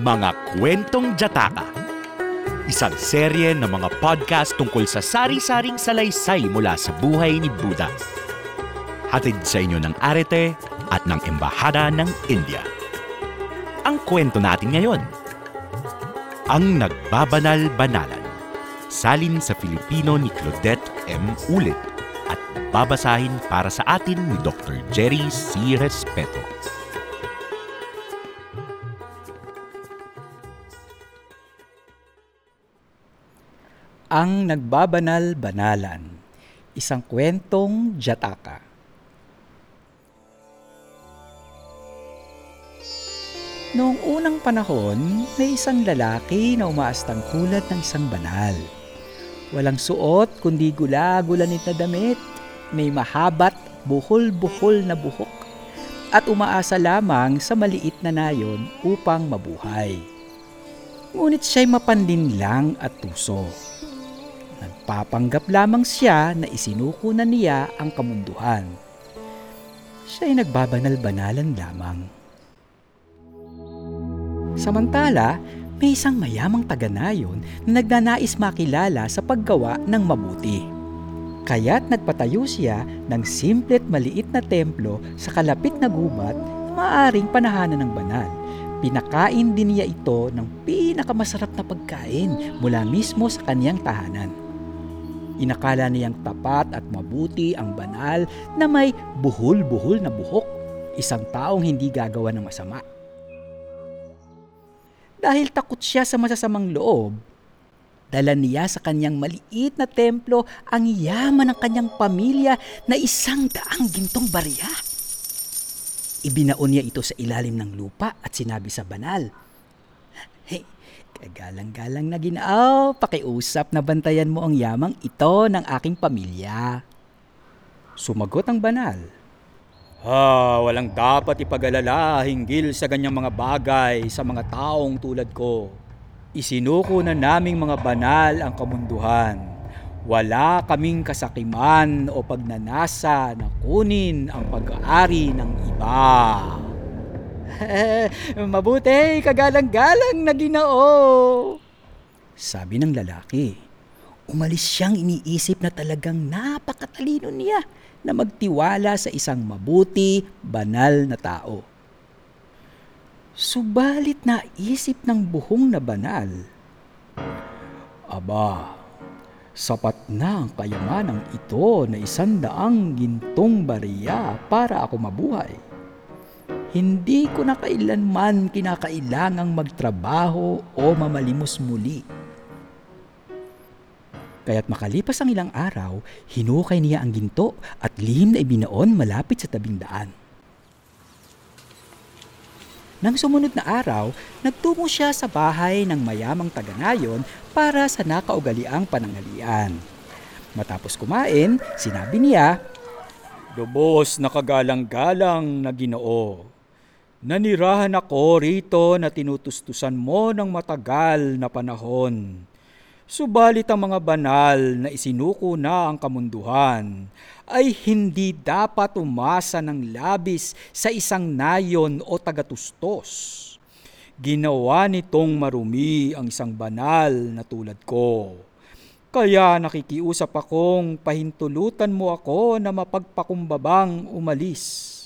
Mga Kwentong Jataka Isang serye ng mga podcast tungkol sa sari-saring salaysay mula sa buhay ni Buddha. Hatid sa inyo ng Arete at ng Embahada ng India. Ang kwento natin ngayon, Ang Nagbabanal-Banalan, salin sa Filipino ni Claudette M. Ulit at babasahin para sa atin ni Dr. Jerry C. Respeto. Ang Nagbabanal-Banalan, isang kwentong Jataka. Noong unang panahon, may isang lalaki na umaastang tulad ng isang banal. Walang suot kundi gula-gulanit na damit, may mahabat, buhol-buhol na buhok, at umaasa lamang sa maliit na nayon upang mabuhay. Ngunit siya'y mapanlinlang at tuso. Nagpapanggap lamang siya na isinuko na niya ang kamunduhan. Siya'y nagbabanal-banalan lamang. Samantala, may isang mayamang taga-nayon na nagnanais makilala sa paggawa ng mabuti. Kaya't nagpatayo siya ng simple at maliit na templo sa kalapit na gubat na maaring panahanan ng banal. Pinakain din niya ito ng pinakamasarap na pagkain mula mismo sa kanyang tahanan. Inakala niyang tapat at mabuti ang banal na may buhol-buhol na buhok, isang taong hindi gagawa ng masama. Dahil takot siya sa masasamang loob, dala niya sa kanyang maliit na templo ang yaman ng kanyang pamilya na isang daang gintong barya. Ibinaon niya ito sa ilalim ng lupa at sinabi sa banal, Hey, kagalang-galang na ginaaw, pakiusap na bantayan mo ang yamang ito ng aking pamilya. Sumagot ang banal, Ah, walang dapat ipag-alala hinggil sa ganyang mga bagay sa mga taong tulad ko. Isinuko na naming mga banal ang kamunduhan. Wala kaming kasakiman o pagnanasa na kunin ang pag-aari ng iba. Mabuti, kagalang-galang na ginoo. Sabi ng lalaki, umalis siyang iniisip na talagang napakatalino niya na magtiwala sa isang mabuti, banal na tao. Subalit naisip ng buhong na banal, Aba, sapat na ang kayamanang ito na isandaang gintong bariya para ako mabuhay. Hindi ko na kailanman kinakailangang magtrabaho o mamalimos muli. Kaya't makalipas ang ilang araw, hinukay niya ang ginto at lihim na ibinaon malapit sa tabing daan. Nang sumunod na araw, nagtungo siya sa bahay ng mayamang taga-nayon para sa nakaugaliang panangalian. Matapos kumain, sinabi niya, Lubos na kagalang-galang na ginoo. Nanirahan ako rito na tinutustusan mo ng matagal na panahon. Subalit ang mga banal na isinuko na ang kamunduhan ay hindi dapat umasa ng labis sa isang nayon o tagatustos. Ginawa nitong marumi ang isang banal na tulad ko. Kaya nakikiusap akong pahintulutan mo ako na mapagpakumbabang umalis.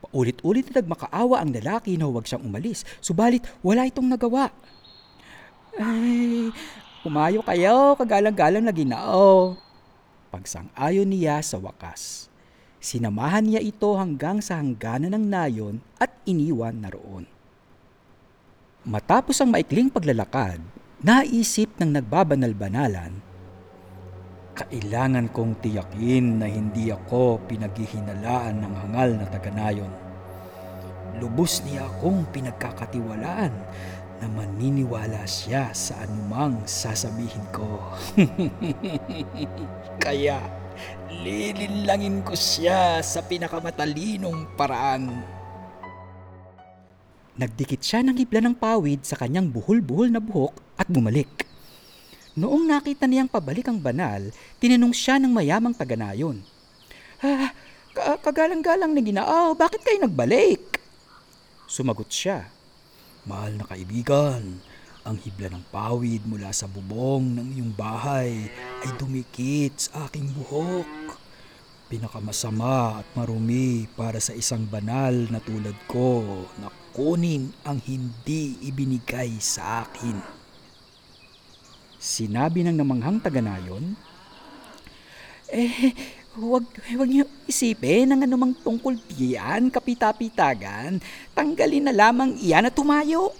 Paulit-ulit na nagmakaawa ang lalaki na huwag siyang umalis, subalit wala itong nagawa. Ay, Pumayo kayo, kagalang-galang na ginao. Pagsang-ayon niya sa wakas. Sinamahan niya ito hanggang sa hangganan ng nayon at iniwan na roon. Matapos ang maikling paglalakad, naisip ng nagbabanal-banalan, Kailangan kong tiyakin na hindi ako pinaghihinalaan ng hangal na taga-nayon. Lubos niya akong pinagkakatiwalaan na maniniwala siya sa anumang sasabihin ko. Kaya lilinlangin ko siya sa pinakamatalinong paraan. Nagdikit siya ng hibla ng pawid sa kanyang buhol-buhol na buhok at bumalik. Noong nakita niyang pabalik ang banal, tinanong siya ng mayamang taga-nayon. Ah, ka- kagalang-galang na ginaaw, bakit kayo nagbalik? Sumagot siya. Mahal na kaibigan, ang hibla ng pawid mula sa bubong ng iyong bahay ay dumikit sa aking buhok. Pinakamasama at marumi para sa isang banal na tulad ko na kunin ang hindi ibinigay sa akin. Sinabi ng namanghang taga-nayon, Eh, huwag, huwag niyo isipin ng anumang tungkol diyan, kapitapitagan. Tanggalin na lamang iyan at tumayo.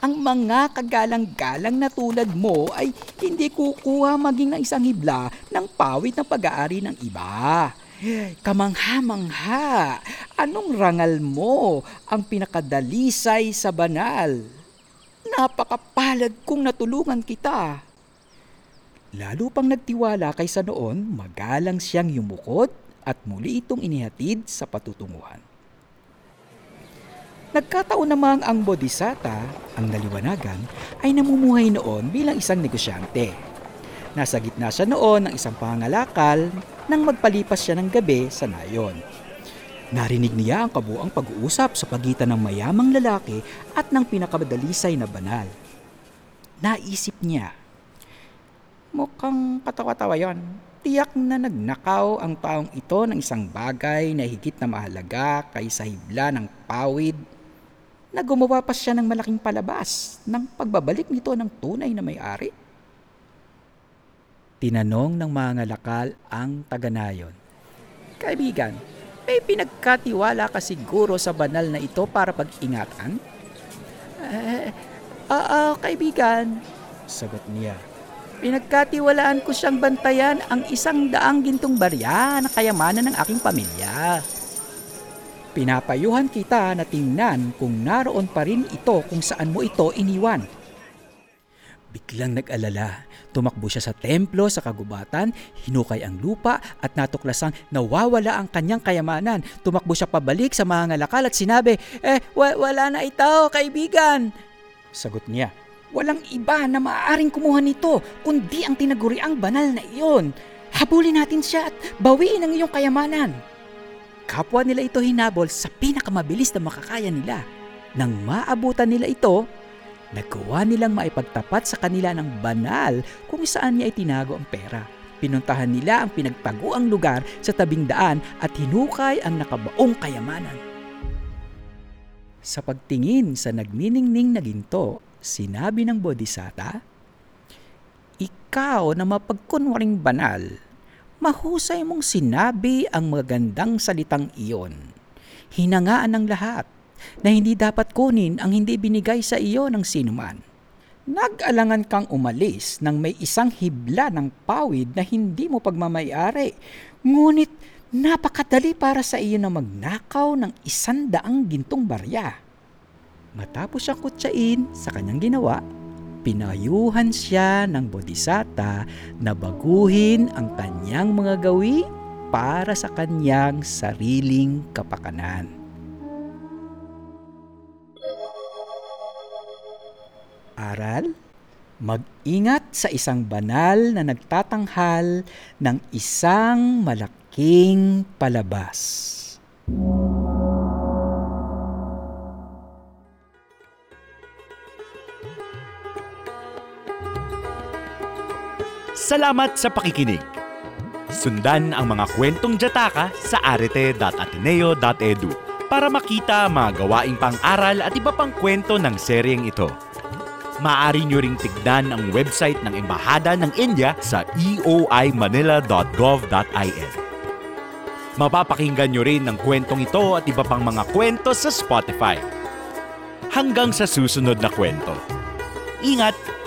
Ang mga kagalang-galang na tulad mo ay hindi kukuha maging ng isang hibla ng pawit ng pag-aari ng iba. Kamangha-mangha, anong rangal mo ang pinakadalisay sa banal? Napakapalad kung natulungan kita. Lalo pang nagtiwala kaysa noon, magalang siyang yumukod at muli itong inihatid sa patutunguhan. Nagkataon namang ang Bodhisatta, ang naliwanagan, ay namumuhay noon bilang isang negosyante. Nasa gitna siya noon ng isang pangangalakal nang magpalipas siya ng gabi sa nayon. Narinig niya ang kabuang pag-uusap sa pagitan ng mayamang lalaki at ng pinakamadalisay na banal. Naisip niya, Mukhang katawa-tawa yon. Tiyak na nagnakaw ang taong ito ng isang bagay na higit na mahalaga kaysa hibla ng pawid na gumawa pa siya ng malaking palabas ng pagbabalik nito ng tunay na may-ari. Tinanong ng mga lakal ang taga-nayon. Kaibigan, may pinagkatiwala ka siguro sa banal na ito para pag-ingatan? Eh, oo, kaibigan, sagot niya. Pinagkatiwalaan ko siyang bantayan ang isang daang gintong barya na kayamanan ng aking pamilya. Pinapayuhan kita na tingnan kung naroon pa rin ito kung saan mo ito iniwan. Biglang nag-alala. Tumakbo siya sa templo sa kagubatan, hinukay ang lupa at natuklasang nawawala ang kanyang kayamanan. Tumakbo siya pabalik sa mga ngalakal at sinabi, Eh, wa- wala na ito, kaibigan. Sagot niya, Walang iba na maaaring kumuha nito kundi ang tinaguriang banal na iyon. Habulin natin siya at bawiin ang iyong kayamanan. Kapwa nila ito hinabol sa pinakamabilis na makakaya nila. Nang maabutan nila ito, nagawa nilang maipagtapat sa kanila ng banal kung saan niya itinago ang pera. Pinuntahan nila ang pinagtaguang lugar sa tabing daan at hinukay ang nakabaong kayamanan. Sa pagtingin sa nagniningning na ginto, sinabi ng Bodhisatta, Ikaw na mapagkunwaring banal, mahusay mong sinabi ang magandang salitang iyon. Hinangaan ng lahat na hindi dapat kunin ang hindi binigay sa iyo ng sinuman. Nag-alangan kang umalis nang may isang hibla ng pawid na hindi mo pagmamayari. Ngunit napakadali para sa iyo na magnakaw ng isandaang gintong barya. Matapos siyang kutsain sa kanyang ginawa, pinayuhan siya ng bodhisatta na baguhin ang kanyang mga gawi para sa kanyang sariling kapakanan. Aral, mag-ingat sa isang banal na nagtatanghal ng isang malaking palabas. Salamat sa pakikinig. Sundan ang mga kwentong Jataka sa arete.ateneo.edu para makita mga gawaing pang-aral at iba pang kwento ng seryeng ito. Maaari nyo ring tignan ang website ng Embahada ng India sa eoimanila.gov.in. Mapapakinggan nyo rin ang kwentong ito at iba pang mga kwento sa Spotify. Hanggang sa susunod na kwento. Ingat!